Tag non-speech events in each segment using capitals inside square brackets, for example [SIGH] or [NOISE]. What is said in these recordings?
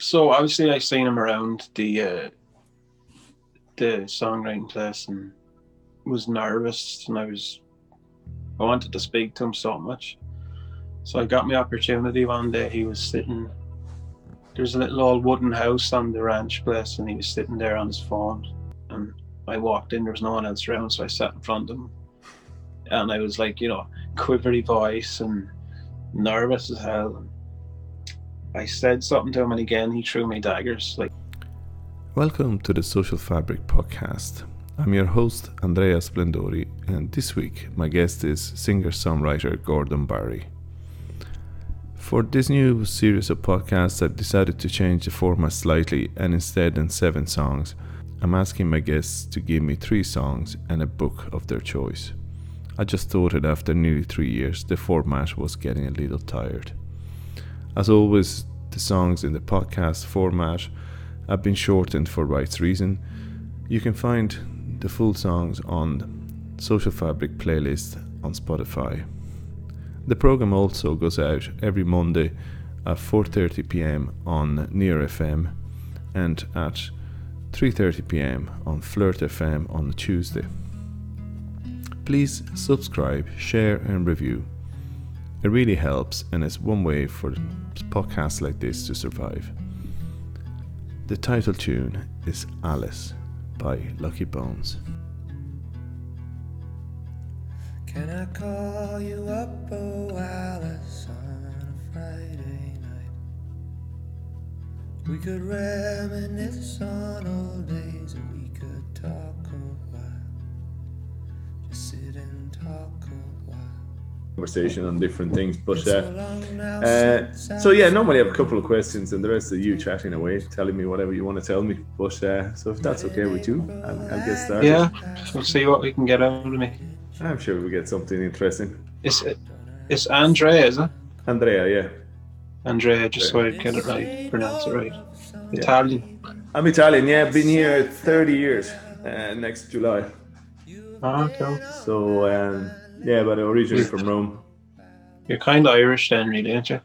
so obviously I seen him around the uh, the songwriting place and was nervous and I was I wanted to speak to him so much. So I got my opportunity one day. He was sitting there's a little old wooden house on the ranch place and he was sitting there on his phone and I walked in, there was no one else around, so I sat in front of him and I was like, you know, quivery voice and nervous as hell. And I said something to him, and again he threw me daggers. Like, welcome to the Social Fabric podcast. I'm your host Andrea Splendori, and this week my guest is singer-songwriter Gordon Barry. For this new series of podcasts, I've decided to change the format slightly, and instead than seven songs, I'm asking my guests to give me three songs and a book of their choice. I just thought that after nearly three years, the format was getting a little tired. As always, the songs in the podcast format have been shortened for rights reason. You can find the full songs on Social Fabric playlist on Spotify. The program also goes out every Monday at 4:30 p.m. on Near FM and at 3:30 p.m. on Flirt FM on Tuesday please subscribe, share, and review. It really helps and is one way for podcasts like this to survive. The title tune is Alice by Lucky Bones. Can I call you up, oh Alice, on a Friday night? We could reminisce on old days conversation on different things. But uh, uh, so yeah, normally I have a couple of questions, and the rest of you chatting away, telling me whatever you want to tell me. But uh, so if that's okay with you, I'll, I'll get started. Yeah, we'll see what we can get out of me. I'm sure we'll get something interesting. It's it's Andrea, is it? Andrea, yeah. Andrea, just so I get it right, pronounce it right. Italian. I'm Italian. Yeah, I've been here 30 years. Uh, next July. Oh, cool. So um, yeah, but originally from Rome. You're kind of Irish then, really, aren't you?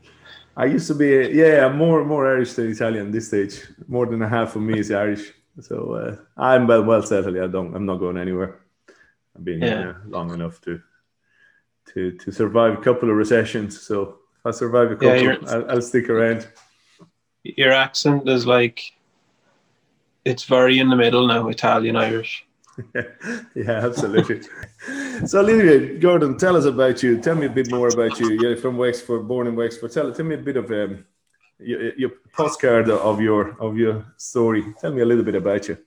I used to be, yeah, more more Irish than Italian this stage. More than a half of me is Irish, so uh, I'm well well settled. I don't, I'm not going anywhere. I've been yeah. here long enough to to to survive a couple of recessions. So if I survive a couple, yeah, I'll, I'll stick around. Your accent is like it's very in the middle now, Italian Irish. Yeah, [LAUGHS] yeah, absolutely. so, Olivia Gordon, tell us about you. Tell me a bit more about you. You're from Wexford, born in Wexford. Tell, tell me a bit of um, your, your postcard of your of your story. Tell me a little bit about you.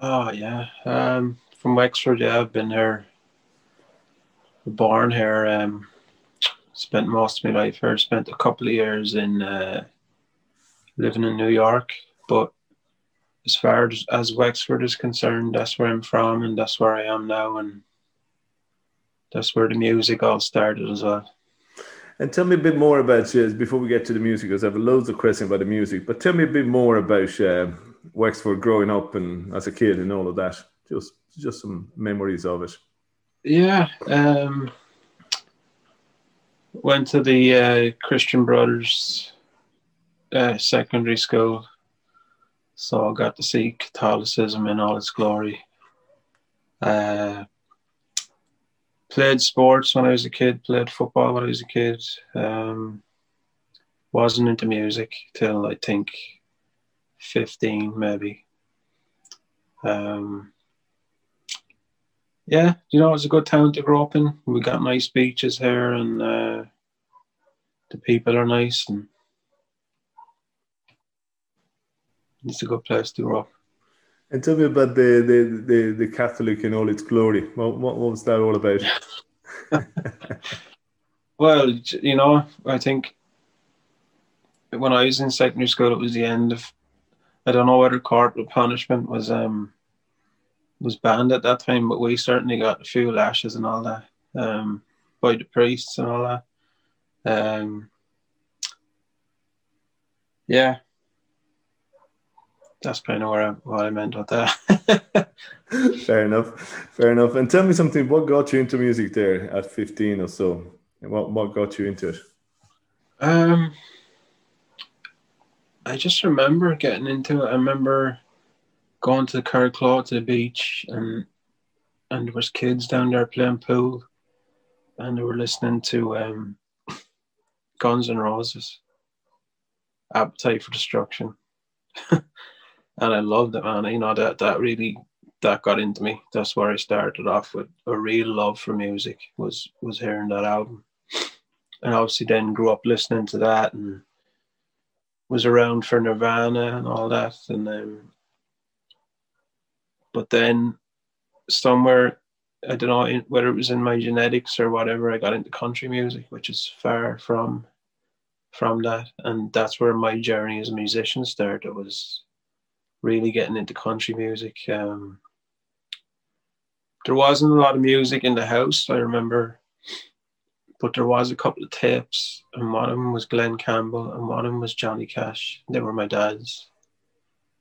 Oh yeah, um, from Wexford. Yeah, I've been here, born here. Um, spent most of my life here. Spent a couple of years in uh, living in New York, but as far as, as Wexford is concerned, that's where I'm from and that's where I am now. And that's where the music all started as well. And tell me a bit more about you before we get to the music, because I have loads of questions about the music. But tell me a bit more about uh, Wexford growing up and as a kid and all of that. Just, just some memories of it. Yeah, um, went to the uh, Christian Brothers uh, secondary school so I got to see Catholicism in all its glory. Uh, played sports when I was a kid, played football when I was a kid. Um, wasn't into music till I think 15, maybe. Um, yeah, you know, it was a good town to grow up in. We got nice beaches here, and uh, the people are nice, and it's a good place to grow up. And tell me about the the the, the Catholic in all its glory. What, what, what was that all about? [LAUGHS] well, you know, I think when I was in secondary school, it was the end of. I don't know whether corporal punishment was um was banned at that time, but we certainly got a few lashes and all that um, by the priests and all that. Um, yeah, that's kind of where I, what I meant with that. [LAUGHS] Fair enough. Fair enough. And tell me something. What got you into music there at fifteen or so? What what got you into it? Um, I just remember getting into it. I remember going to Curracloe to the beach and and there was kids down there playing pool and they were listening to um, Guns N' Roses, Appetite for Destruction. [LAUGHS] and I loved it, man. You know, that that really that got into me. That's where I started off with a real love for music was was hearing that album. And obviously then grew up listening to that and was around for Nirvana and all that. And um, but then somewhere I don't know whether it was in my genetics or whatever, I got into country music, which is far from from that. And that's where my journey as a musician started was really getting into country music. Um, there wasn't a lot of music in the house, I remember, but there was a couple of tapes, and one of them was Glen Campbell, and one of them was Johnny Cash. They were my dad's.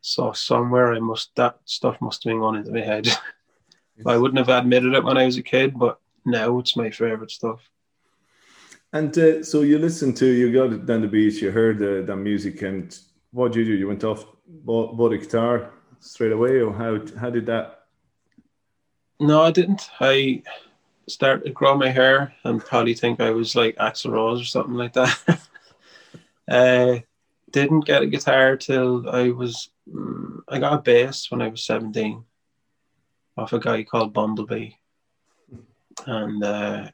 So somewhere I must that stuff must have been going into my head. [LAUGHS] I wouldn't have admitted it when I was a kid, but now it's my favorite stuff. And uh, so you listened to, you got down the beach, you heard the, the music, and what did you do? You went off, bought, bought a guitar straight away, or how how did that? No, I didn't. I started to grow my hair and probably think I was like Axl Rose or something like that. [LAUGHS] uh, didn't get a guitar till I was, um, I got a bass when I was 17 off a guy called Bumblebee. And uh,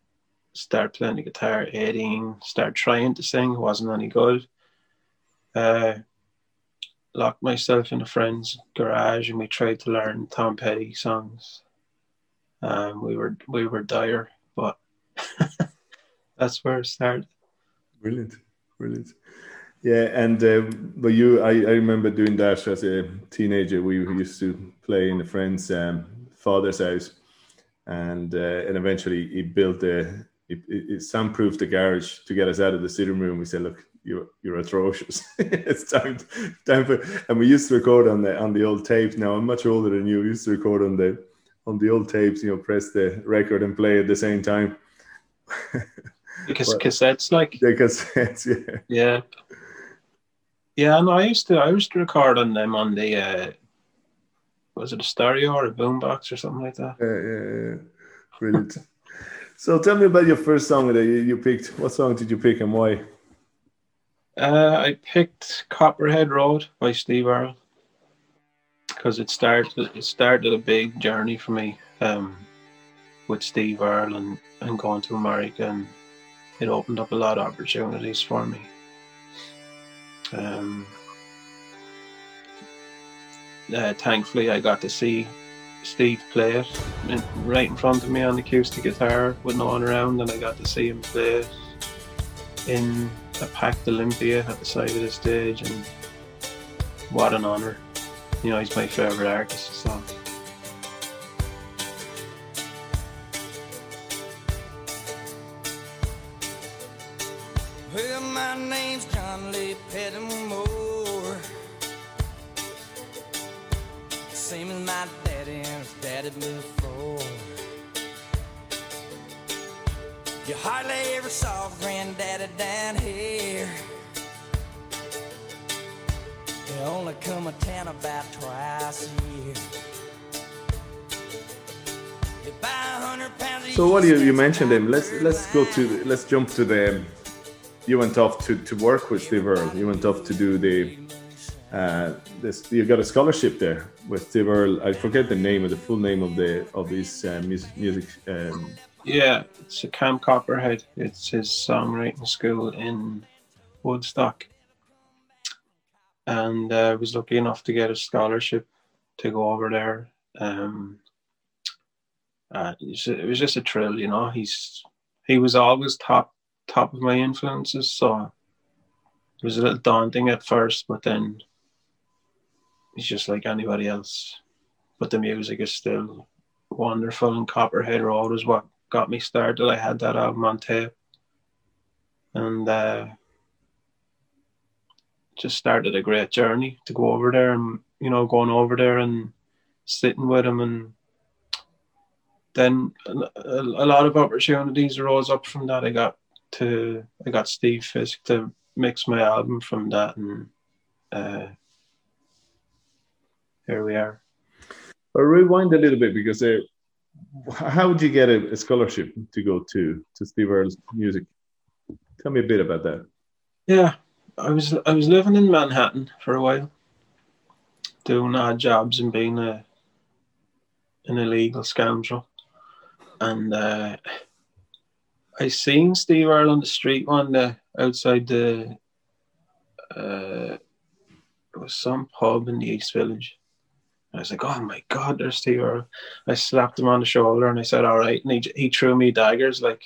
start playing the guitar 18, start trying to sing, wasn't any good. Uh, locked myself in a friend's garage and we tried to learn Tom Petty songs. Um, we were we were dire, but [LAUGHS] that's where it started. Brilliant, brilliant. Yeah, and uh, but you, I, I remember doing that as a teenager. We used to play in a friend's um, father's house, and uh, and eventually he built a it, it, soundproofed the garage to get us out of the sitting room. We said, "Look, you're you're atrocious. [LAUGHS] it's time time for." And we used to record on the on the old tapes. Now I'm much older than you. We used to record on the on the old tapes. You know, press the record and play at the same time. Because cassettes, like the cassettes, [LAUGHS] yeah, yeah, yeah. No, I used to I used to record on them on the uh, was it a stereo or a boombox or something like that? Yeah, yeah, yeah. Brilliant. [LAUGHS] So tell me about your first song that you, you picked. What song did you pick and why? Uh, I picked Copperhead Road by Steve Earle because it started it started a big journey for me um, with Steve Earle and, and going to America and it opened up a lot of opportunities for me. Um, uh, thankfully, I got to see Steve play it in, right in front of me on the acoustic guitar with no one around, and I got to see him play it in a packed Olympia at the side of the stage, and what an honour. You know, he's my favourite artist, so. Well, my name's John Lee Pettimore. Same as my daddy and his daddy before. Hardly ever saw granddaddy down here. They only come to town about twice a year. So what you you mentioned him? Let's let's go to let's jump to the. You went off to to work with Steve Earle. You went off to do the uh, this you got a scholarship there with Steve Earle. I forget the name of the full name of the of his uh, music. music um, yeah, it's a Camp Copperhead. It's his songwriting school in Woodstock, and uh, I was lucky enough to get a scholarship to go over there. Um, uh, it was just a thrill, you know. He's he was always top top of my influences, so it was a little daunting at first, but then he's just like anybody else. But the music is still wonderful, and Copperhead Road is what got me started. I had that album on tape, and uh, just started a great journey to go over there, and you know, going over there and sitting with him, and then a, lot of opportunities arose up from that. I got to I got Steve Fisk to mix my album from that, and uh, here we are. But rewind a little bit because uh, how would you get a, a, scholarship to go to to Steve Earle's music? Tell me a bit about that. Yeah, I was I was living in Manhattan for a while, doing odd jobs and being a an illegal scoundrel, and uh, I seen Steve Earle on the street one day outside the uh, it was some pub in the East Village. I was like, oh my God, there's Earle. I slapped him on the shoulder and I said, all right. And he, he threw me daggers. Like,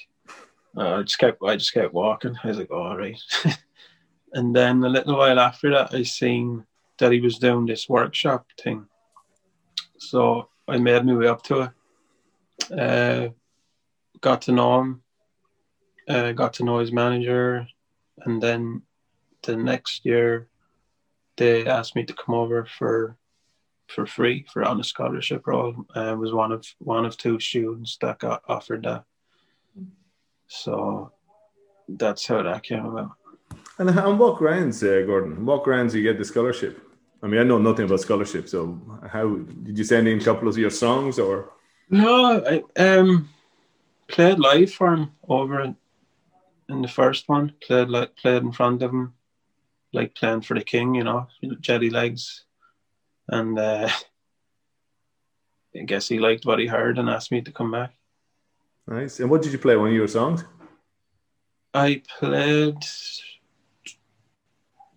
uh, I just kept, I just kept walking. I was like, all right. [LAUGHS] and then a little while after that, I seen that he was doing this workshop thing. So I made my way up to it. Uh, got to know him. Uh, got to know his manager, and then the next year they asked me to come over for for free for on a scholarship role. I was one of one of two students that got offered that. So that's how that came about. And on what grounds, uh, Gordon? What grounds you get the scholarship? I mean, I know nothing about scholarship, so how did you send in a couple of your songs or? No, I um played live for him over in the first one. Played like played in front of him, like playing for the king, you know, jetty legs and uh, I guess he liked what he heard and asked me to come back. Nice. And what did you play? One of your songs? I played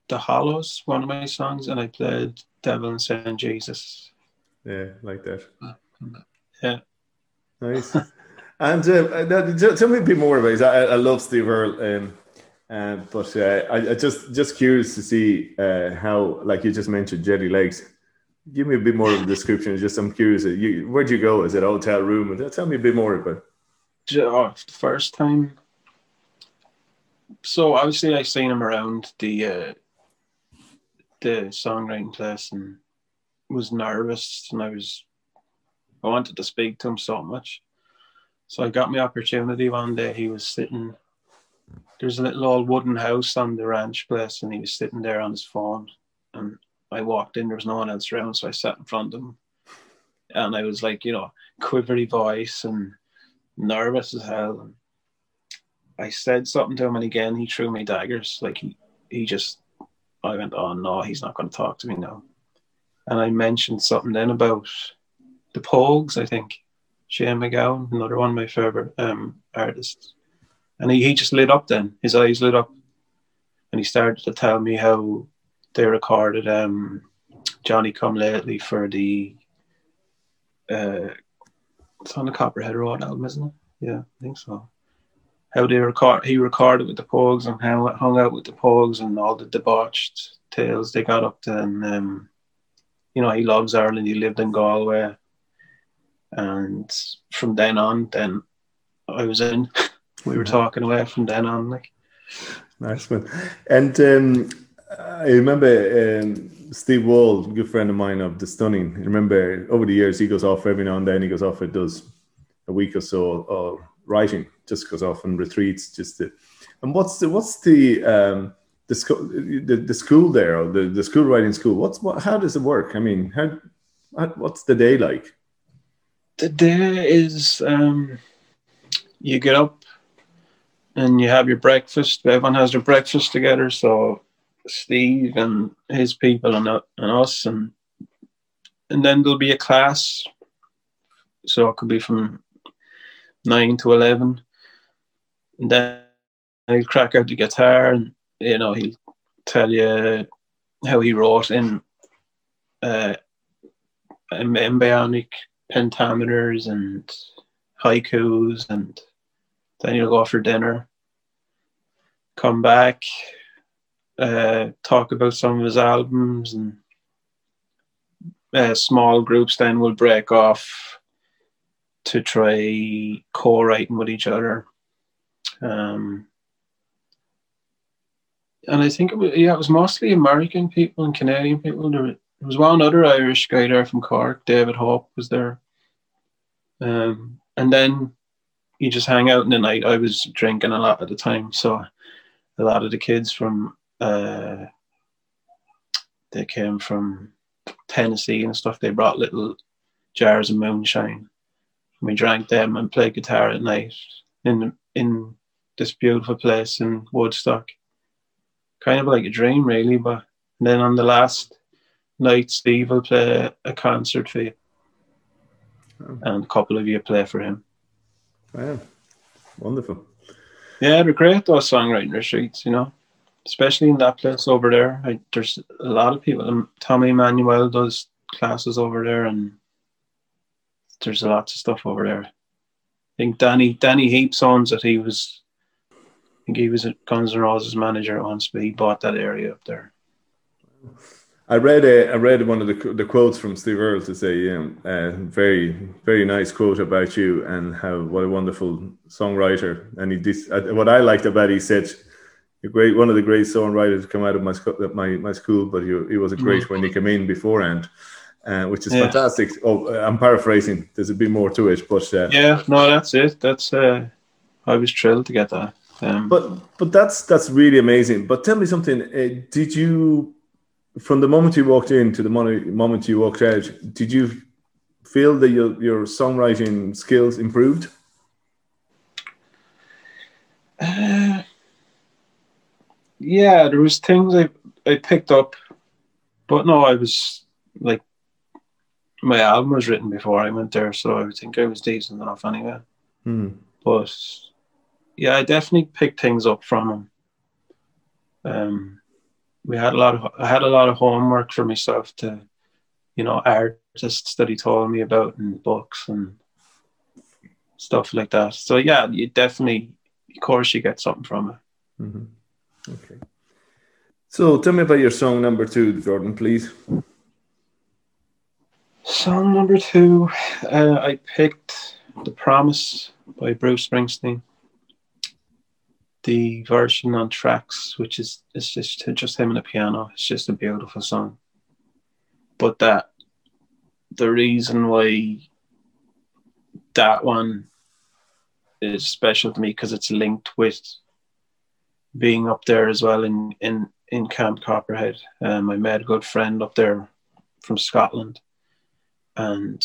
The Hollows, one of my songs, and I played Devil and Saint Jesus. Yeah, like that. Yeah. Nice. [LAUGHS] and uh, tell me a bit more about it. I, I love Steve Earle. Um, uh, but uh, I, I just just curious to see uh, how, like you just mentioned, Jetty Legs give me a bit more of a description. Just I'm curious. You, where'd you go? Is it hotel room? Tell me a bit more about. Oh, first time. So obviously I seen him around the uh, the songwriting place and was nervous and I was I wanted to speak to him so much. So I got my opportunity one day. He was sitting there's a little old wooden house on the ranch place and he was sitting there on his phone and I walked in, there was no one else around, so I sat in front of him. And I was like, you know, quivery voice and nervous as hell. And I said something to him, and again, he threw me daggers. Like, he, he just, I went, oh no, he's not going to talk to me now. And I mentioned something then about the Pogues, I think. Shane MacGowan, another one of my favorite um, artists. And he, he just lit up then. His eyes lit up. And he started to tell me how they recorded um, Johnny Come Lately for the uh, it's on the Copperhead Road album, isn't it? Yeah, I think so. How they record he recorded with the Pogues and how hung out with the Pogues and all the debauched tales they got up to and um, you know, he loves Ireland, he lived in Galway. And from then on, then I was in. [LAUGHS] we were talking away from then on, like. Nice one. And um, I remember um, Steve Wall, good friend of mine of the Stunning. I remember over the years he goes off every now and then. He goes off and does a week or so of writing, just goes off and retreats. Just to, and what's the what's the um, the, school the, the school there or the, the school writing school? What's what? How does it work? I mean, how, what's the day like? The day is um, you get up and you have your breakfast. Everyone has their breakfast together, so Steve and his people and, and us, and and then there'll be a class. So it could be from nine to eleven, and then he'll crack out the guitar, and you know he'll tell you how he wrote in uh, iambic pentameters and haikus, and then you'll go for dinner. Come back, uh, talk about some of his albums and uh, small groups then will break off to try co-writing with each other um, and I think it was, yeah, it was mostly American people and Canadian people. There was one other Irish guy there from Cork, David Hope, was there. Um, and then you just hang out in the night. I was drinking a lot at the time, so a lot of the kids from uh, they came from Tennessee and stuff. They brought little jars of moonshine. We drank them and played guitar at night in in this beautiful place in Woodstock. Kind of like a dream, really. But then on the last night, Steve will play a concert for you, oh. and a couple of you play for him. Wow, wonderful. Yeah, they're great those songwriting retreats, you know, especially in that place over there. I, there's a lot of people. Um, Tommy Emmanuel does classes over there, and there's lots of stuff over there. I think Danny Danny Heaps owns it. He was, I think he was a Guns N' Roses manager once, but he bought that area up there. I read a, I read one of the the quotes from Steve Earle to say, yeah, uh, very very nice quote about you and how what a wonderful songwriter. And he dis, uh, what I liked about it, he said, a great one of the great songwriters come out of my my my school, but he, he was a great mm-hmm. when he came in beforehand. Uh, which is yeah. fantastic. Oh, I'm paraphrasing. There's a bit more to it, but uh, yeah, no, that's it. That's uh, I was thrilled to get that. Um, but but that's that's really amazing. But tell me something. Uh, did you from the moment you walked in to the moment you walked out, did you feel that your, your songwriting skills improved? Yeah, there was things I, I picked up, but no, I was like, my album was written before I went there, so I think I was decent enough anyway. Mm. But yeah, I definitely picked things up from him. Um, we had a lot of I had a lot of homework for myself to, you know, artists that he told me about and books and stuff like that. So yeah, you definitely, of course, you get something from it. Mm-hmm. Okay. So tell me about your song number two, Gordon, please. Song number two, uh, I picked "The Promise" by Bruce Springsteen the version on tracks, which is it's just just him and the piano. It's just a beautiful song. But that the reason why that one is special to me because it's linked with being up there as well in in in Camp Copperhead. Um, I met a good friend up there from Scotland, and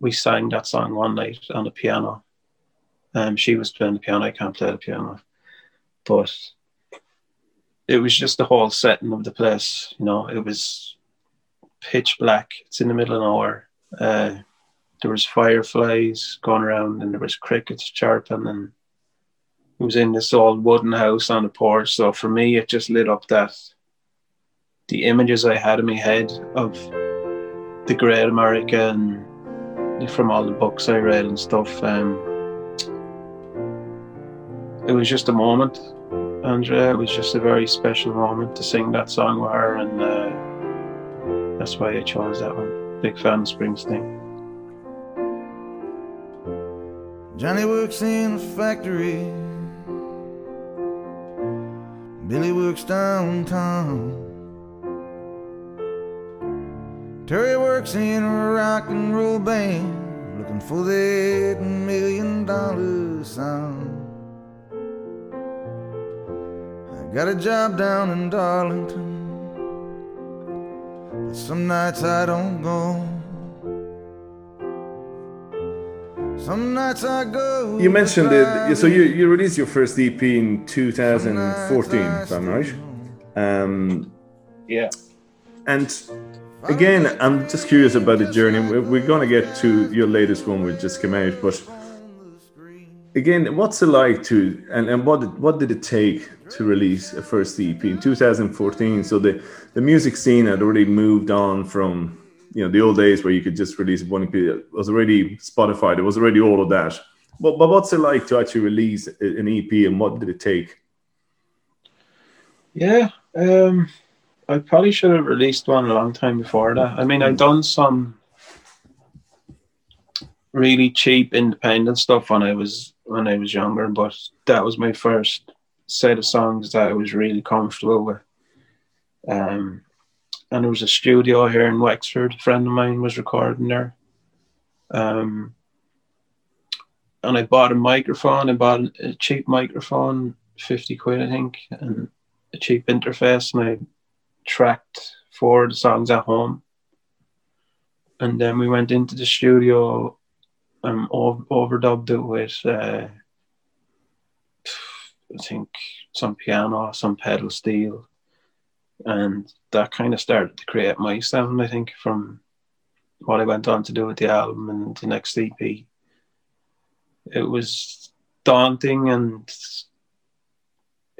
we sang that song one night on the piano um, she was playing the piano. I can't play the piano, but it was just the whole setting of the place. You know, it was pitch black. It's in the middle of nowhere. Uh, there was fireflies going around, and there was crickets chirping, and it was in this old wooden house on the porch. So for me, it just lit up that the images I had in my head of the Great America and from all the books I read and stuff. Um, it was just a moment, Andrea. It was just a very special moment to sing that song with her, and uh, that's why I chose that one. Big fan of Springsteen. Johnny works in a factory. Billy works downtown. Terry works in a rock and roll band, looking for that million dollar sound. I got a job down in Darlington, but some nights I don't go. You mentioned it, so you, you released your first EP in 2014, if I'm right. Um, yeah. And again, I'm just curious about the journey. We're going to get to your latest one, which just came out, but again, what's it like to, and, and what, what did it take to release a first EP in 2014. So the, the music scene had already moved on from you know the old days where you could just release one EP. It was already Spotify. It was already all of that. But but what's it like to actually release an EP, and what did it take? Yeah, um, I probably should have released one a long time before that. I mean, I've done some really cheap independent stuff when I was when I was younger, but that was my first set of songs that I was really comfortable with. Um, and there was a studio here in Wexford. A friend of mine was recording there. Um, and I bought a microphone. I bought a cheap microphone, fifty quid, I think, and a cheap interface. And I tracked four of the songs at home, and then we went into the studio and ov- overdubbed it with, uh, I think, some piano, some pedal steel, and that kind of started to create my sound. I think from what I went on to do with the album and the next EP. It was daunting and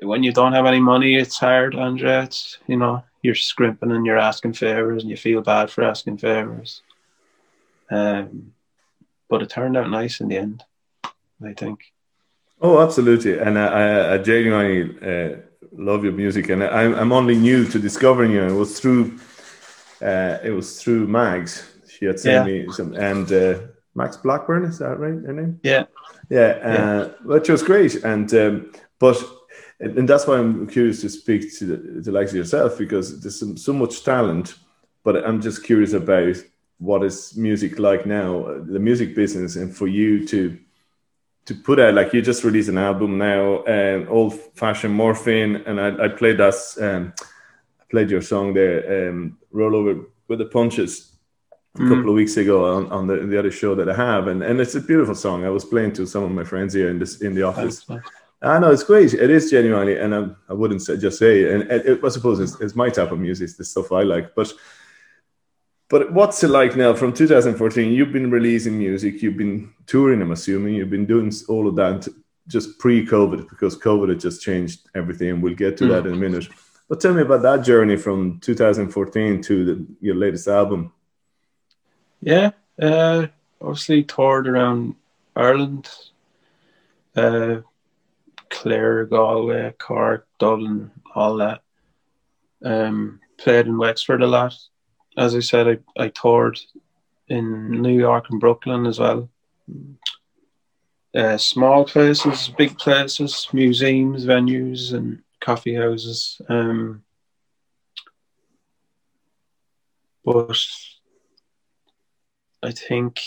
when you don't have any money, it's hard, Andrea. It's you know you're scrimping and you're asking favors, and you feel bad for asking favors. Um, but it turned out nice in the end, I think. Oh, absolutely, and I, I genuinely uh, love your music, and I'm I'm only new to discovering you. It was through, uh, it was through Mags. She had sent yeah. me some, and uh, Mags Blackburn is that right? Her name? Yeah, yeah, uh, yeah. which was great, and um, but and, that's why I'm curious to speak to the, the likes of yourself because there's some, so much talent, but I'm just curious about what is music like now, the music business, and for you to to put out like you just released an album now, um, old fashioned morphine, and I, I played that, um, I played your song there, um, roll over with the punches. A mm. couple of weeks ago on, on the, the other show that I have, and, and it's a beautiful song. I was playing to some of my friends here in this in the office, I know it's great. It is genuinely, and I, I wouldn't say, just say, and it, it, I suppose it's, it's, my type of music. It's the stuff I like. But but what's it like now? From 2014, you've been releasing music. You've been touring. I'm assuming you've been doing all of that just pre-COVID because COVID had just changed everything, and we'll get to mm. that in a minute. But tell me about that journey from 2014 to the, your latest album. Yeah, uh, obviously toured around Ireland. Uh, Clare, Galway, Cork, Dublin, all that. Um, played in Wexford a lot. As I said, I, I toured in New York and Brooklyn as well. Uh, small places, big places, museums, venues, and coffee houses. Um, but I think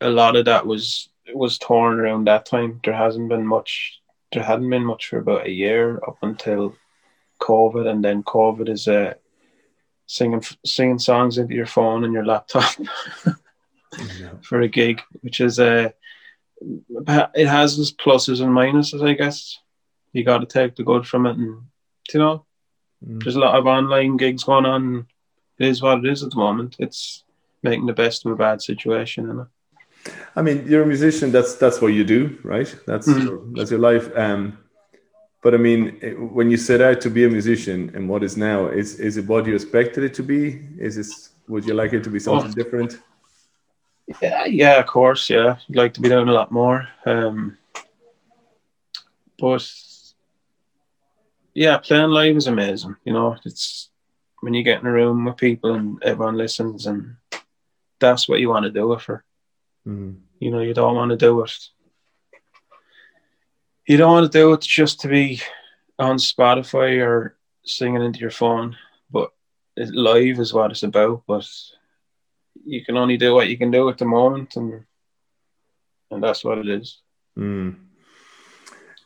a lot of that was was torn around that time. There hasn't been much. There hadn't been much for about a year up until COVID, and then COVID is uh, singing singing songs into your phone and your laptop [LAUGHS] for a gig, which is uh, it has its pluses and minuses, I guess. You got to take the good from it, and you know, mm. there's a lot of online gigs going on. It is what it is at the moment. It's making the best of a bad situation, isn't? I mean, you're a musician. That's that's what you do, right? That's your, that's your life. Um, but I mean, when you set out to be a musician, and what is now, is is it what you expected it to be? Is this would you like it to be something oh. different? Yeah, yeah, of course, yeah. I'd like to be doing a lot more. Um, but yeah, playing live is amazing. You know, it's when you get in a room with people and everyone listens, and that's what you want to do it for. Mm. You know, you don't want to do it. You don't want to do it just to be on Spotify or singing into your phone, but live is what it's about. But you can only do what you can do at the moment, and and that's what it is. Mm.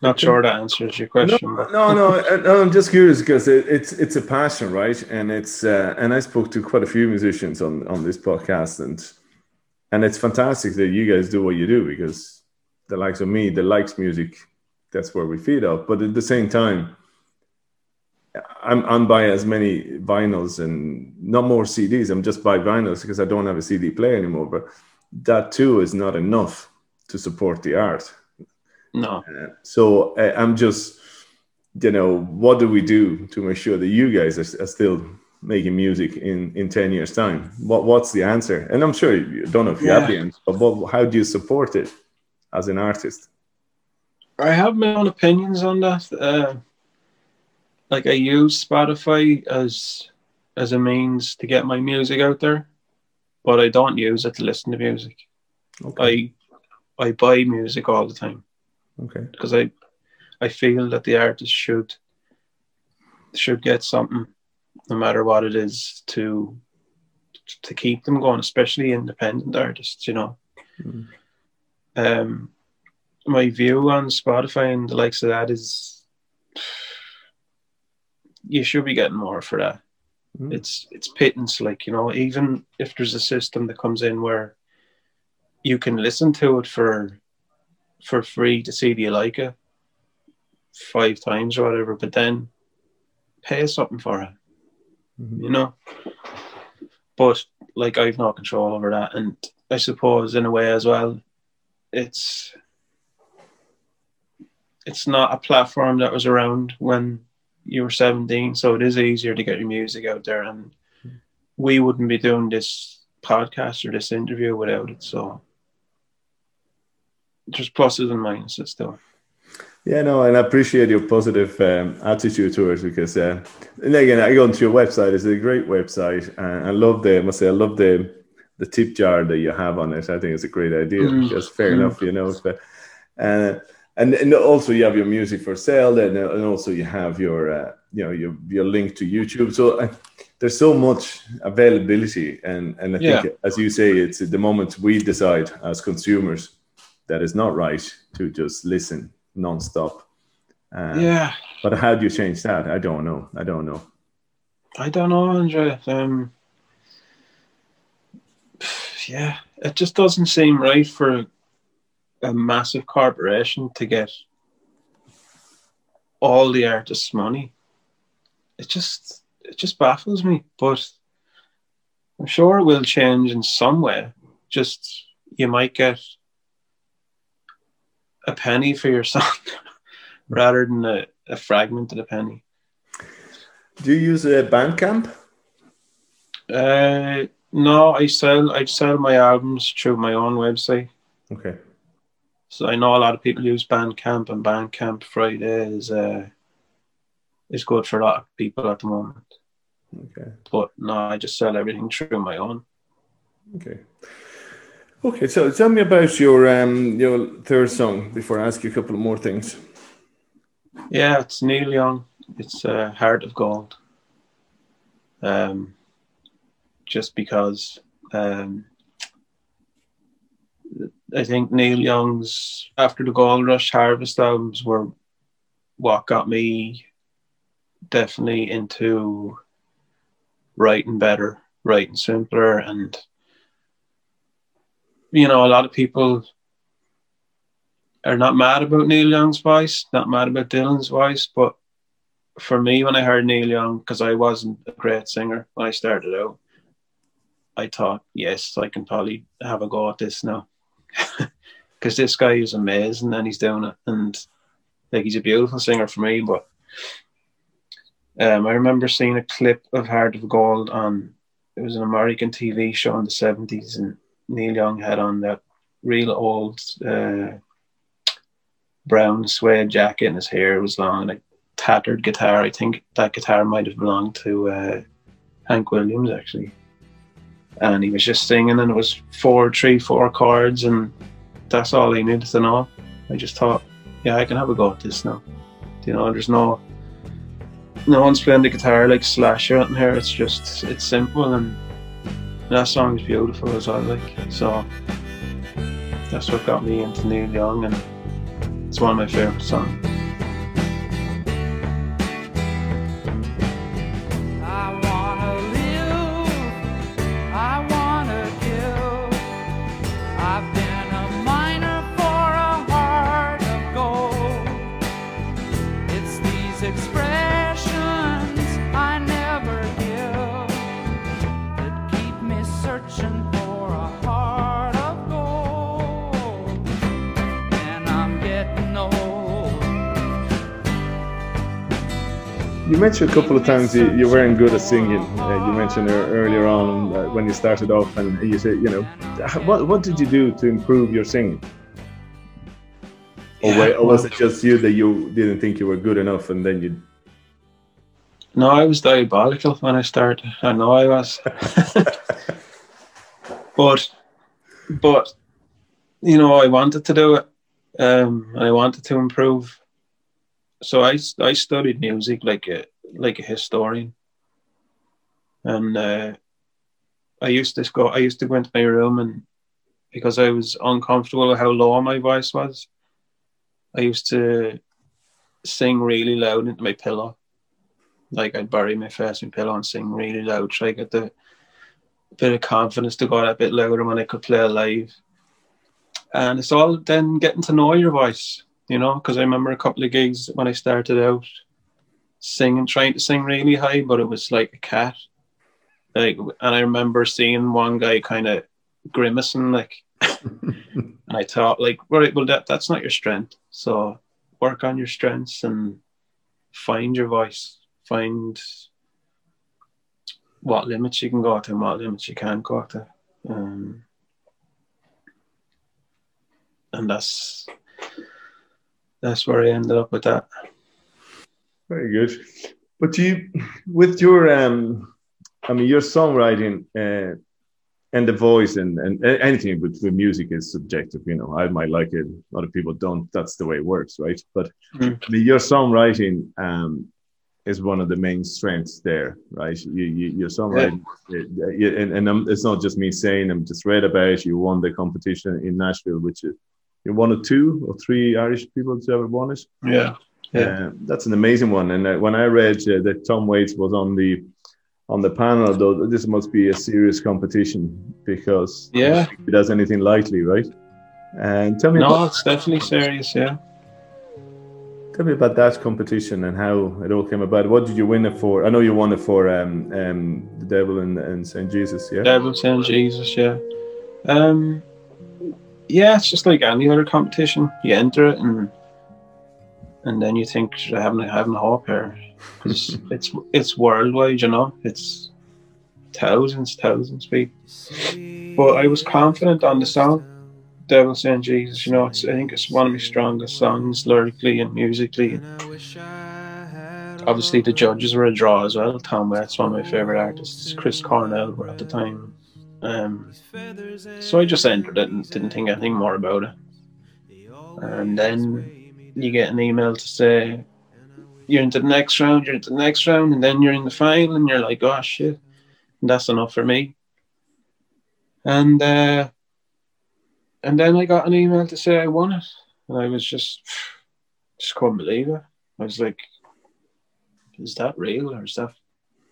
Not sure that answers your question. No, no, [LAUGHS] no, no, I'm just curious because it, it's it's a passion, right? And it's uh, and I spoke to quite a few musicians on on this podcast, and and it's fantastic that you guys do what you do because the likes of me that likes music that's where we feed off. But at the same time i'm i'm buying as many vinyls and not more cds i'm just buying vinyls because i don't have a cd player anymore. But that too is not enough to support the art. No. Uh, so uh, i'm just you know what do we do to make sure that you guys are, are still making music in in 10 years time? What what's the answer? And i'm sure you don't know if you yeah. have the answer but what, how do you support it as an artist i have my own opinions on that uh, like i use spotify as as a means to get my music out there but i don't use it to listen to music okay. i i buy music all the time okay because i i feel that the artist should should get something no matter what it is to to keep them going, especially independent artists, you know. Mm. Um, my view on Spotify and the likes of that is you should be getting more for that. Mm. It's it's pittance, like you know. Even if there's a system that comes in where you can listen to it for for free to see do you like it five times or whatever, but then pay something for it, Mhm. you know. But like I've no control over that, and I suppose in a way as well, it's it's not a platform that was around when you were 17 so it is easier to get your music out there and we wouldn't be doing this podcast or this interview without it so there's pluses and minuses it Yeah, no, and I appreciate your positive um, attitude towards because, uh, and again, I go onto your website. It's a great website, and I love the. I must say, I love the the tip jar that you have on it. I think it's a great idea. Mm. Because fair Mm. enough, you know. But, uh, and and also you have your music for sale, and, and also you have your uh, you know your your link to YouTube. So uh, there's so much availability, and and I think Yeah. as you say, it's the moment we decide as consumers that it's not right to just listen non-stop. Uh, yeah But how do you change that? I don't know. I don't know. I don't know, Andre. Um, [SIGHS] yeah, it just doesn't seem right for a massive corporation to get all the artists' money. It just it just baffles me. But I'm sure it will change in some way. Just you might get a penny for your song [LAUGHS] rather than a, a fragment of a penny. Do you use a Bandcamp? Uh, no, I sell I sell my albums through my own website. Okay. So I know a lot of people use Bandcamp, and Bandcamp Friday is uh is good for a lot of people at the moment. Okay. But no, I just sell everything through my own. Okay. Okay. So tell me about your um your third song before I ask you a couple of more things. Yeah, it's Neil Young. It's uh, Heart of Gold. Um, just because um, I think Neil Young's After the Gold Rush Harvest albums were what got me definitely into writing better, writing simpler, and you know, a lot of people are not mad about Neil Young's voice, not mad about Dylan's voice, but for me, when I heard Neil Young, because I wasn't a great singer when I started out, I thought, yes, I can probably have a go at this now, [LAUGHS] because this guy is amazing and he's doing it, and like he's a beautiful singer for me. But um, I remember seeing a clip of Heart of Gold on it was an American TV show in the seventies, and Neil Young had on that real old. Uh, brown suede jacket and his hair was long and a tattered guitar. I think that guitar might have belonged to uh, Hank Williams actually. And he was just singing and it was four, three, four chords and that's all I needed to know. I just thought, yeah, I can have a go at this now. You know, there's no no one's playing the guitar like Slash here. It's just it's simple and that song is beautiful as well. Like so, that's what got me into Neil Young and it's one of my favorite songs. You mentioned a couple of times you, you weren't good at singing. Uh, you mentioned earlier on uh, when you started off, and you said, you know, what what did you do to improve your singing? Or, Yeah, or was it just you that you didn't think you were good enough, and then you? No, I was diabolical when I started. I know I was. [LAUGHS] but but you know, I wanted to do it. Um and I wanted to improve. So I I studied music like a like a historian. And uh I used to go I used to go into my room and because I was uncomfortable with how low my voice was, I used to sing really loud into my pillow like I'd bury my face in pillow and sing really loud, try to get the bit of confidence to go out a bit louder when I could play live. And it's all then getting to know your voice, you know, because I remember a couple of gigs when I started out singing, trying to sing really high, but it was like a cat. Like, and I remember seeing one guy kind of grimacing, like, [LAUGHS] and I thought, like, right, well, that that's not your strength. So work on your strengths and find your voice, find what limits you can go to and what limits you can't go to. Um, and that's that's where I ended up with that. Very good. But you, with your, um, I mean, your songwriting uh, and the voice and, and anything with, with music is subjective. You know, I might like it, other people don't. That's the way it works, right? But mm. Mean, your songwriting um, is one of the main strengths there, right? You, you, your songwriting, yeah. and, and it's not just me saying. I'm just read about it. You won the competition in Nashville, which is you're one of two or three Irish people to ever won it. Yeah, yeah. Uh, that's an amazing one. And uh, when I read uh, that Tom Waits was on the on the panel, though, this must be a serious competition because yeah, it does anything lightly, right? And tell me, no, about, it's definitely serious. Yeah. Tell me about that competition and how it all came about. What did you win it for? I know you won it for um, um, the Devil and, and Saint Jesus, yeah. Devil Saint Jesus, yeah. Um, yeah, it's just like any other competition. You enter it and and then you think I haven't having a hope here because it's it's worldwide, you know. It's thousands, thousands of people. But I was confident on the song, "Devil Saint Jesus." You know, it's I think it's one of my strongest songs lyrically and musically. Obviously, the judges were a draw as well. Tom Waits, one of my favorite artists. Chris Cornell were at the time. Um, so I just entered it and didn't think anything more about it. And then you get an email to say you're into the next round, you're into the next round, and then you're in the final, and you're like, oh shit, and that's enough for me. And uh, and then I got an email to say I won it, and I was just [SIGHS] just couldn't believe it. I was like, is that real or is that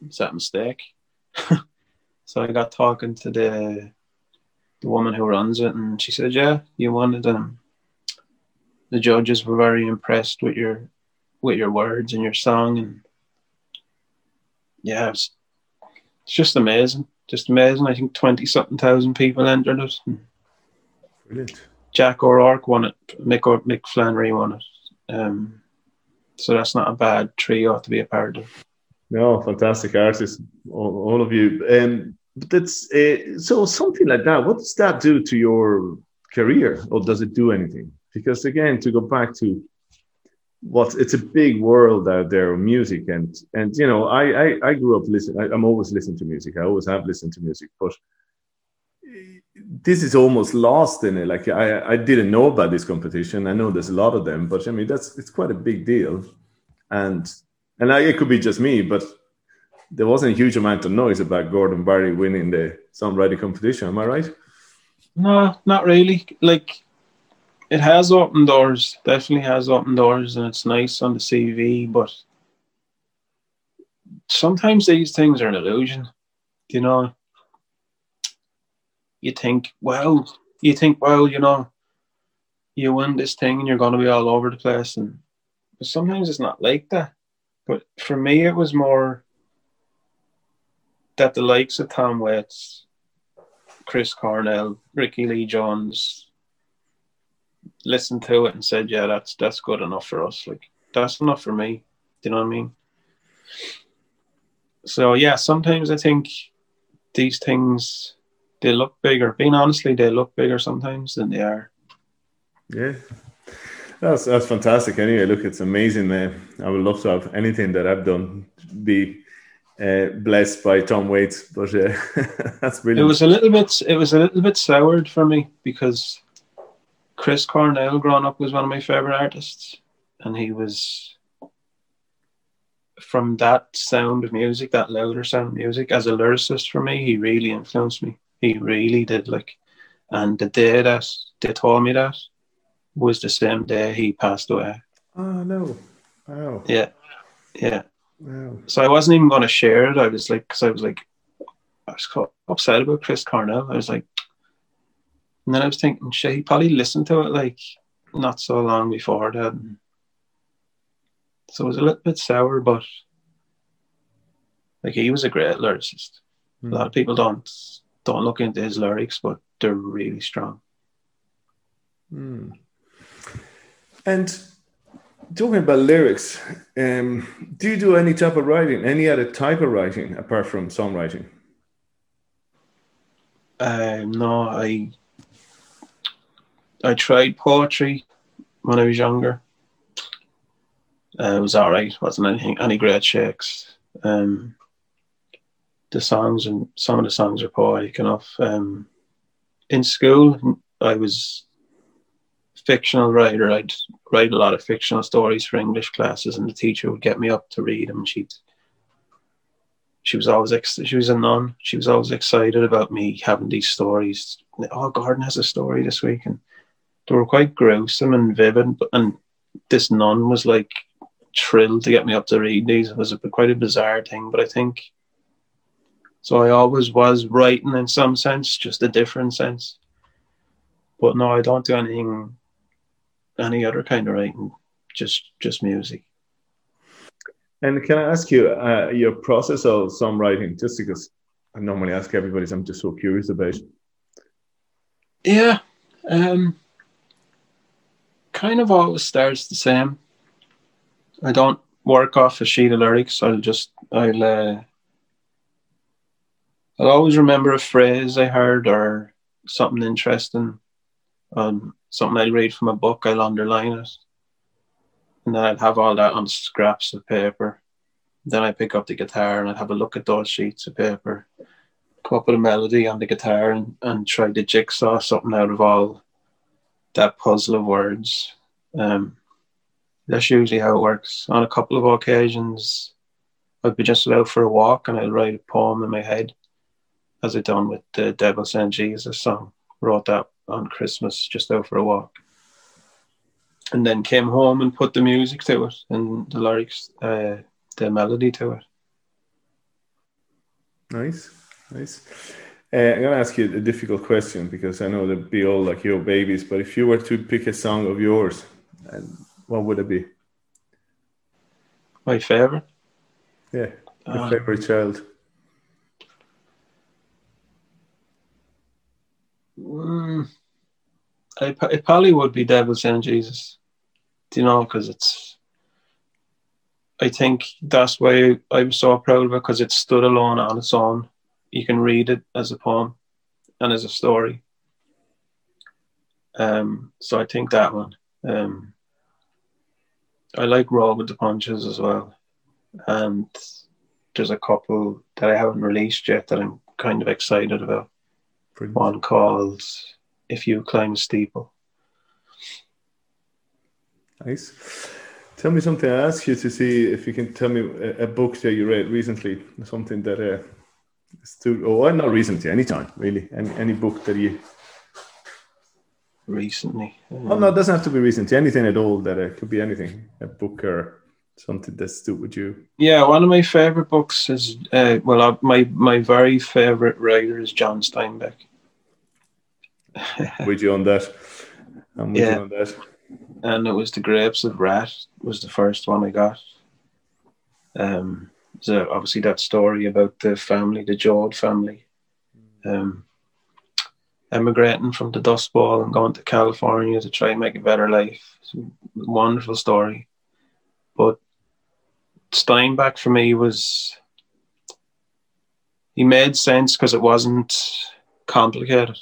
is that a mistake? [LAUGHS] so I got talking to the the woman who runs it, and she said, yeah, you won it, and the judges were very impressed with your with your words and your song and yeah it's, it's just amazing just amazing. I think 20 something thousand people entered it Brilliant. jack o'rourke won it mick, or- mick flannery won it um, so that's not a bad trio to be a part of. No fantastic artists all, all of you. Um, but that's uh, so something like that what does that do to your career or does it do anything? Because again to go back to what it's a big world out there of music and and you know I I, I grew up listening I, am always listening to music. I always have listened to music but this is almost lost in it. Like I I didn't know about this competition. I know there's a lot of them but I mean that's it's quite a big deal. And and I, it could be just me but there wasn't a huge amount of noise about Gordon Barry winning the songwriting competition. Am I right? No not really. Like it has opened doors. Definitely has opened doors, and it's nice on the CV. But sometimes these things are an illusion. You know, you think, well, you think, well, you know, you win this thing and you're going to be all over the place, and but sometimes it's not like that. But for me, it was more that the likes of Tom Waits, Chris Cornell, Rickie Lee Jones, listened to it and said, "Yeah, that's that's good enough for us. Like that's enough for me." Do you know what I mean? So yeah, sometimes I think these things they look bigger. Being honestly, they look bigger sometimes than they are. Yeah. That's that's fantastic. Anyway, look, it's amazing. Uh, I would love to have anything that I've done be uh, blessed by Tom Waits, but uh, [LAUGHS] that's brilliant. It was a little bit. It was a little bit soured for me because Chris Cornell growing up was one of my favorite artists, and he was from that sound of music, that louder sound of music, as a lyricist for me, he really influenced me. He really did. Like, and the day that they told me that was the same day he passed away. Oh no! Wow. Yeah, yeah. Wow. So I wasn't even going to share it. I was like, because I was like, I was upset about Chris Cornell. I was like, and then I was thinking, shit, he probably listened to it like not so long before that. So it was a little bit sour, but like he was a great lyricist. A lot of people don't don't look into his lyrics, but they're really strong. Hmm. And talking about lyrics, um, do you do any type of writing, any other type of writing apart from songwriting? Um, no, I I tried poetry when I was younger. Uh, it was all right. wasn't anything any great shakes. Um, the songs and some of the songs are poetic enough. Um, in school, I was fictional writer. I'd write a lot of fictional stories for English classes, and the teacher would get me up to read them. She'd she was always ex- she was a nun. She was always excited about me having these stories. Oh, Gordon has a story this week, and they were quite gruesome and vivid. But and this nun was like thrilled to get me up to read these. It was a, quite a bizarre thing, but I think so. I always was writing in some sense, just a different sense. But no, I don't do anything, any other kind of writing. Just just music. And can I ask you uh, your process of songwriting, just because I normally ask everybody, so I'm just so curious about. Yeah, um, kind of always starts the same. I don't work off a sheet of lyrics. I'll just I'll uh, I'll always remember a phrase I heard or something interesting, um, something I read from a book. I'll underline it, and then I'd have all that on scraps of paper. Then I pick up the guitar and I'd have a look at those sheets of paper, come up with a melody on the guitar and, and try to jigsaw something out of all that puzzle of words. Um, that's usually how it works. On a couple of occasions, I'd be just out for a walk and I'd write a poem in my head, as I'd done with the Devil Saint Jesus song. Wrote that on Christmas, just out for a walk and then came home and put the music to it and the lyrics, uh, the melody to it. Nice, nice. Uh, I'm gonna ask you a difficult question because I know they'd be all like your babies. But if you were to pick a song of yours, and what would it be? My favorite. Yeah, your Um, favorite child. Mm, I, it probably would be Devil Saint Jesus. Do you know? Because it's. I think that's why I'm so proud of it because it stood alone on its own. You can read it as a poem and as a story. Um, so I think that one. Um, I like Roll with the Punches as well. And there's a couple that I haven't released yet that I'm kind of excited about. Brilliant. One called If You Climb a Steeple. Nice. Tell me something. I asked you to see if you can tell me a, a book that you read recently, something that uh, stood. Oh, well, not recently, anytime really. Any any book that you. recently. Um, Oh no, it doesn't have to be recent. Anything at all that uh, could be anything. A book or something that stood with you. Yeah, one of my favorite books is uh, well, uh, my my very favorite writer is John Steinbeck. With you on that. I'm with Yeah. you on that. and it was the Grapes of Wrath was the first one I got. Um, so obviously that story about the family, the Joad family, um, emigrating from the Dust Bowl and going to California to try and make a better life. A wonderful story, but Steinbeck for me was he made sense because it wasn't complicated.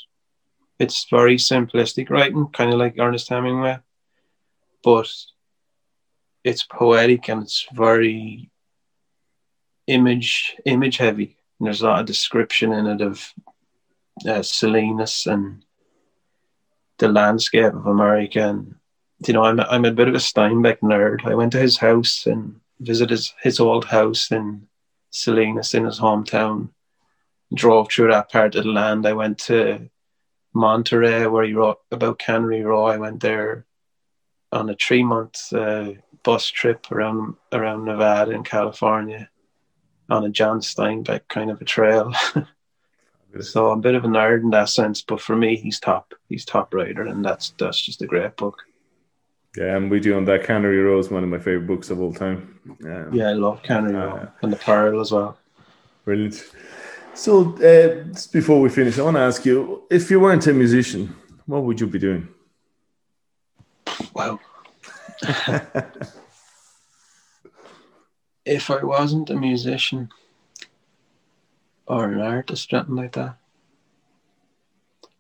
It's very simplistic writing, kind of like Ernest Hemingway but it's poetic and it's very image image heavy. And there's a lot of description in it of uh, Salinas and the landscape of America. And you know, I'm I'm a bit of a Steinbeck nerd. I went to his house and visited his, his old house in Salinas in his hometown. Drove through that part of the land. I went to Monterey where he wrote about Cannery Row. I went there on a three month uh, bus trip around around Nevada and California on a John Steinbeck kind of a trail. [LAUGHS] so I'm a bit of a nerd in that sense, but for me, he's top. He's top writer, and that's that's just a great book. Yeah, I'm with you on that. Cannery Row is one of my favorite books of all time. Um, yeah, I love Cannery Row uh, and the Pearl as well. Brilliant. So, uh, just before we finish, I want to ask you: if you weren't a musician, what would you be doing? Well, [LAUGHS] if I wasn't a musician or an artist, something like that,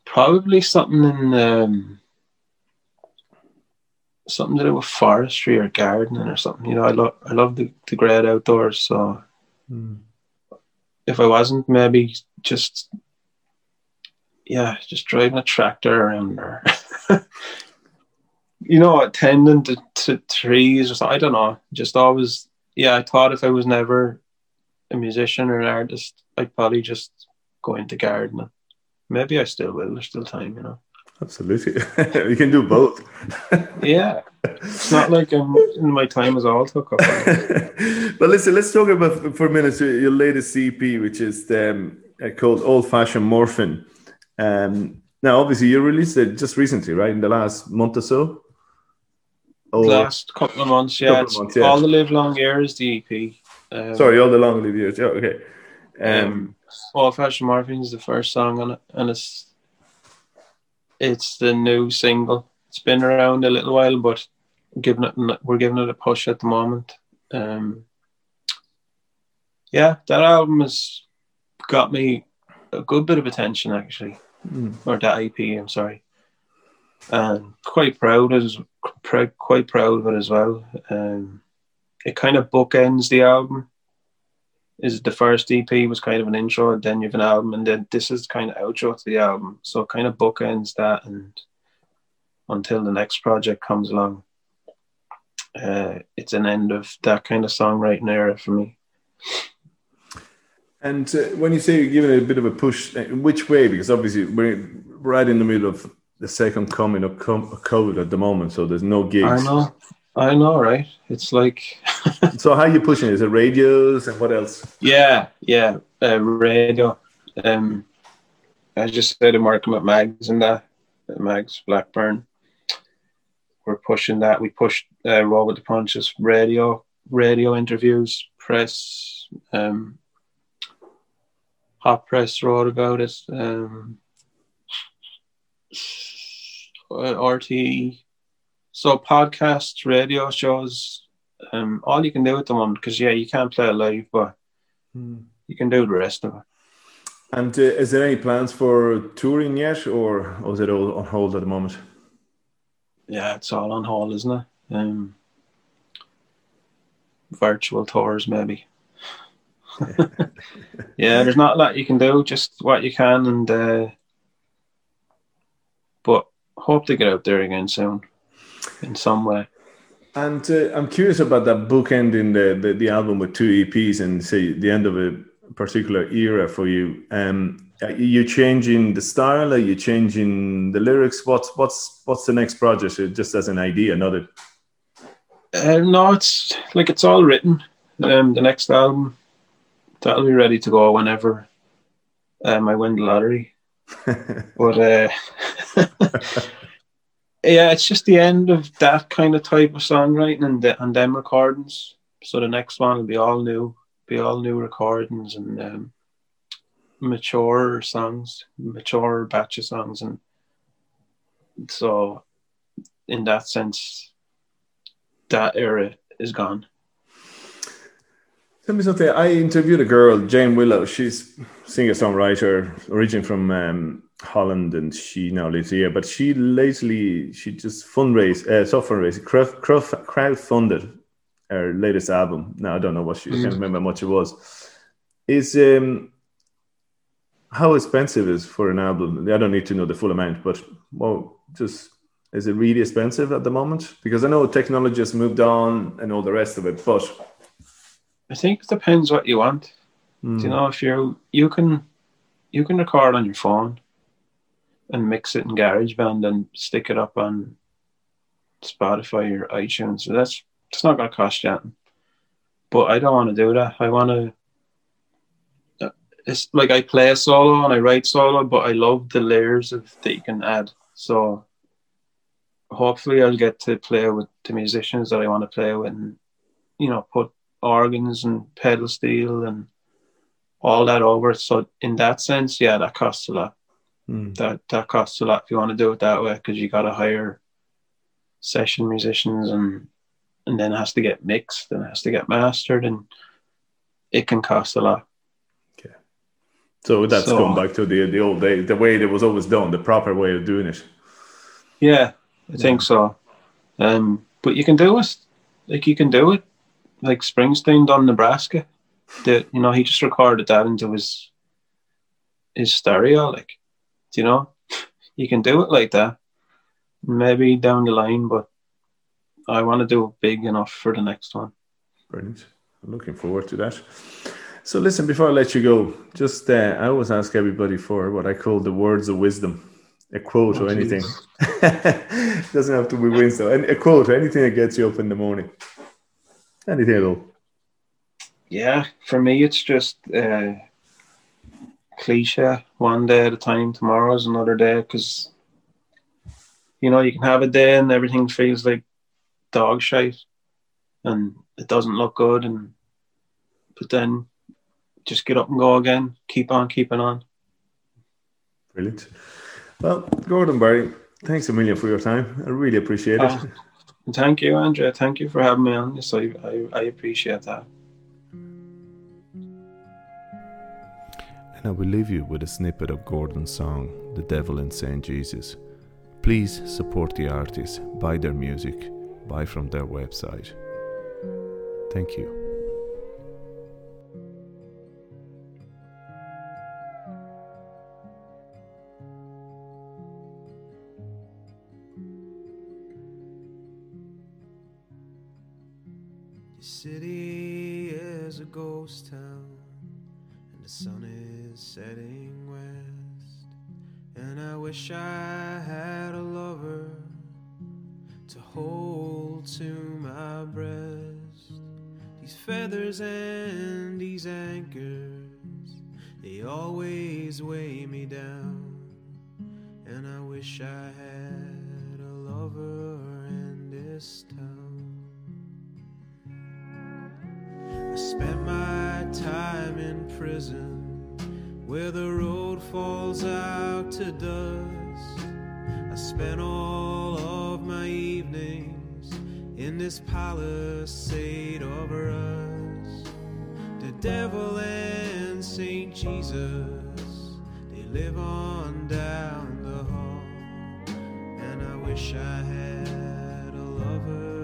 probably something in um, something to do with forestry or gardening or something. You know, I love I love the, the great outdoors. So mm. if I wasn't, maybe just yeah, just driving a tractor around or [LAUGHS] you know, attending to, to trees or something. I don't know. Just always yeah, I thought if I was never a musician or an artist, I'd probably just go into gardening. Maybe I still will. There's still time, you know. Absolutely, [LAUGHS] you can do both. [LAUGHS] yeah, it's not like I'm in my time is all took up. [LAUGHS] but listen, let's talk about for a minute your latest EP, which is um, uh, called Old Fashioned Morphine. Um, now, obviously, you released it just recently, right? In the last month or so. Last couple of months, yeah. Of months, yeah. All the live long years, the EP. Um, Sorry, all the long live years. Yeah, okay. Um, um Old Fashioned Morphine is the first song on it, and it's it's the new single. It's been around a little while, but giving it we're giving it a push at the moment. Um, yeah, that album has got me a good bit of attention actually, mm. or that EP. I'm sorry, and quite proud as quite proud of it as well. Um, it kind of bookends the album is the first EP was kind of an intro, then you have an album, and then this is kind of outro to the album. So it kind of bookends that, and until the next project comes along, uh, it's an end of that kind of songwriting era for me. And uh, when you say you're giving it a bit of a push, uh, which way? Because obviously we're right in the middle of the second coming of COVID at the moment, so there's no gigs. I know. I know, right? It's like. [LAUGHS] so how are you pushing? Is it radios and what else? Yeah, yeah, uh, radio. Um, I just started working with Mags and that, Mags Blackburn. We're pushing that. We pushed uh, with the Punches radio, radio interviews, press. Um, Hot Press wrote about it. Um, RT so podcasts, radio shows, um, all you can do at the moment because yeah, you can't play it live, but mm. you can do the rest of it. And uh, is there any plans for touring yet, or, or is it all on hold at the moment? Yeah, it's all on hold, isn't it? Um, virtual tours, maybe. [LAUGHS] yeah, there's not a lot you can do, just what you can, and uh, hope to get out there again soon in some way. And uh, I'm curious about that bookend in the, the, the album with two EPs and say the end of a particular era for you. Um, are you changing the style? Are you changing the lyrics? What's what's what's the next project? Just as an idea, not a. Uh, no, it's like it's all written. Um, the next album that'll be ready to go whenever um, I win the lottery. [LAUGHS] but uh, [LAUGHS] yeah, it's just the end of that kind of type of songwriting and the, and them recordings. So the next one will be all new, be all new recordings and um, mature songs, mature batch of songs, and so in that sense, that era is gone. Tell me something. I interviewed a girl, Jane Willow. She's singer songwriter, originally from um, Holland, and she now lives here. But she lately she just fundraised, uh, so fundraising, crowd funded her latest album. Now I don't know what she mm. I can't mm. remember how much it was. Is um how expensive is for an album? I don't need to know the full amount, but well, just is it really expensive at the moment? Because I know technology has moved on and all the rest of it, but I think it depends what you want. Mm. you know if you you can you can record on your phone and mix it in GarageBand and stick it up on Spotify or iTunes. So that's It's not gonna cost you anything. But I don't want to do that. I want to. Uh, it's like I play a solo and I write solo, but I love the layers of that you can add. So hopefully, I'll get to play with the musicians that I want to play with, and you know, put organs and pedal steel and all that over. So in that sense, yeah, that costs a lot. Mm. That that costs a lot if you want to do it that way because you got to hire session musicians and and then it has to get mixed and it has to get mastered and it can cost a lot. Okay. So that's So- going back to the the old day, the way it was always done, the proper way of doing it. Yeah, I think so. Um, but you can do it. Like you can do it. Like Springsteen done Nebraska. That you know he just recorded that into his his stereo. Like, you know, you can do it like that. Maybe down the line, but I want to do it big enough for the next one. Brilliant. I'm looking forward to that. So listen, before I let you go, just uh, I always ask everybody for what I call the words of wisdom, a quote Oh, or anything. [LAUGHS] Doesn't have to be Winston. An- A quote or anything that gets you up in the morning. Anything at all. Yeah, for me, it's just uh, cliche. One day at a time. Tomorrow's another day because you know you can have a day and everything feels like dog shite, and it doesn't look good, and but then just get up and go again. Keep on keeping on. Brilliant. Well, Gordon Barry, thanks a million for your time. I really appreciate it. And thank you, Andrea. Thank you for having me on. I, I, I appreciate that. I will leave you with a snippet of Gordon's song, The Devil and St. Jesus. Please support the artists, buy their music, buy from their website. Thank you. The city is a ghost town, the sun is setting west. And I wish I had a lover to hold to my breast. These feathers and these anchors, they always weigh me down. And I wish I had a lover in this town. I time in prison where the road falls out to dust. I spent all of my evenings in this palisade over us. The devil and Saint Jesus, they live on down the hall. And I wish I had a lover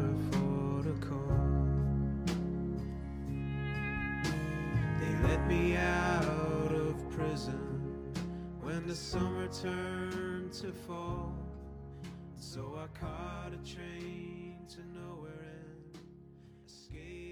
turned to fall. So I caught a train to nowhere and escaped.